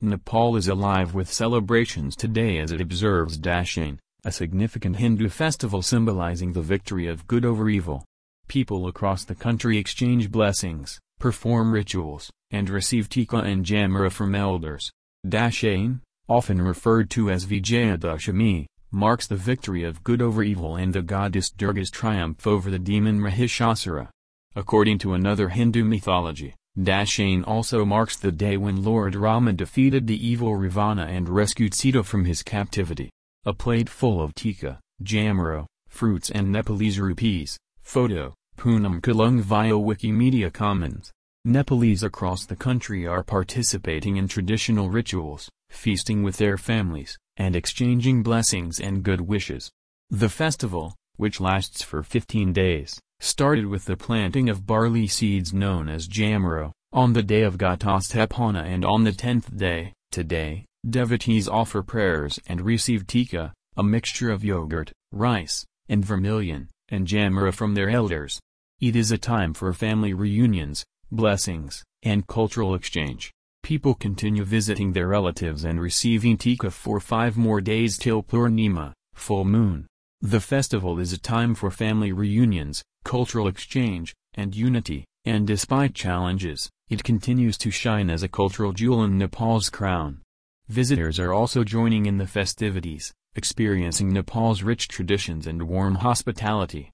Nepal is alive with celebrations today as it observes Dashain, a significant Hindu festival symbolizing the victory of good over evil. People across the country exchange blessings, perform rituals, and receive tika and jamra from elders. Dashain, often referred to as Vijayadashami, marks the victory of good over evil and the goddess Durga's triumph over the demon Mahishasura. According to another Hindu mythology, Dashain also marks the day when Lord Rama defeated the evil Ravana and rescued Sita from his captivity. A plate full of tika, jamro, fruits and Nepalese rupees. Photo, Poonam Kalung via Wikimedia Commons. Nepalese across the country are participating in traditional rituals, feasting with their families, and exchanging blessings and good wishes. The festival, which lasts for 15 days, started with the planting of barley seeds known as Jamro, on the day of Ghatasthapana and on the tenth day, today, devotees offer prayers and receive tika, a mixture of yogurt, rice, and vermilion, and jamra from their elders. It is a time for family reunions, blessings, and cultural exchange. People continue visiting their relatives and receiving tika for five more days till Purnima, full moon. The festival is a time for family reunions, cultural exchange, and unity, and despite challenges, it continues to shine as a cultural jewel in Nepal's crown. Visitors are also joining in the festivities, experiencing Nepal's rich traditions and warm hospitality.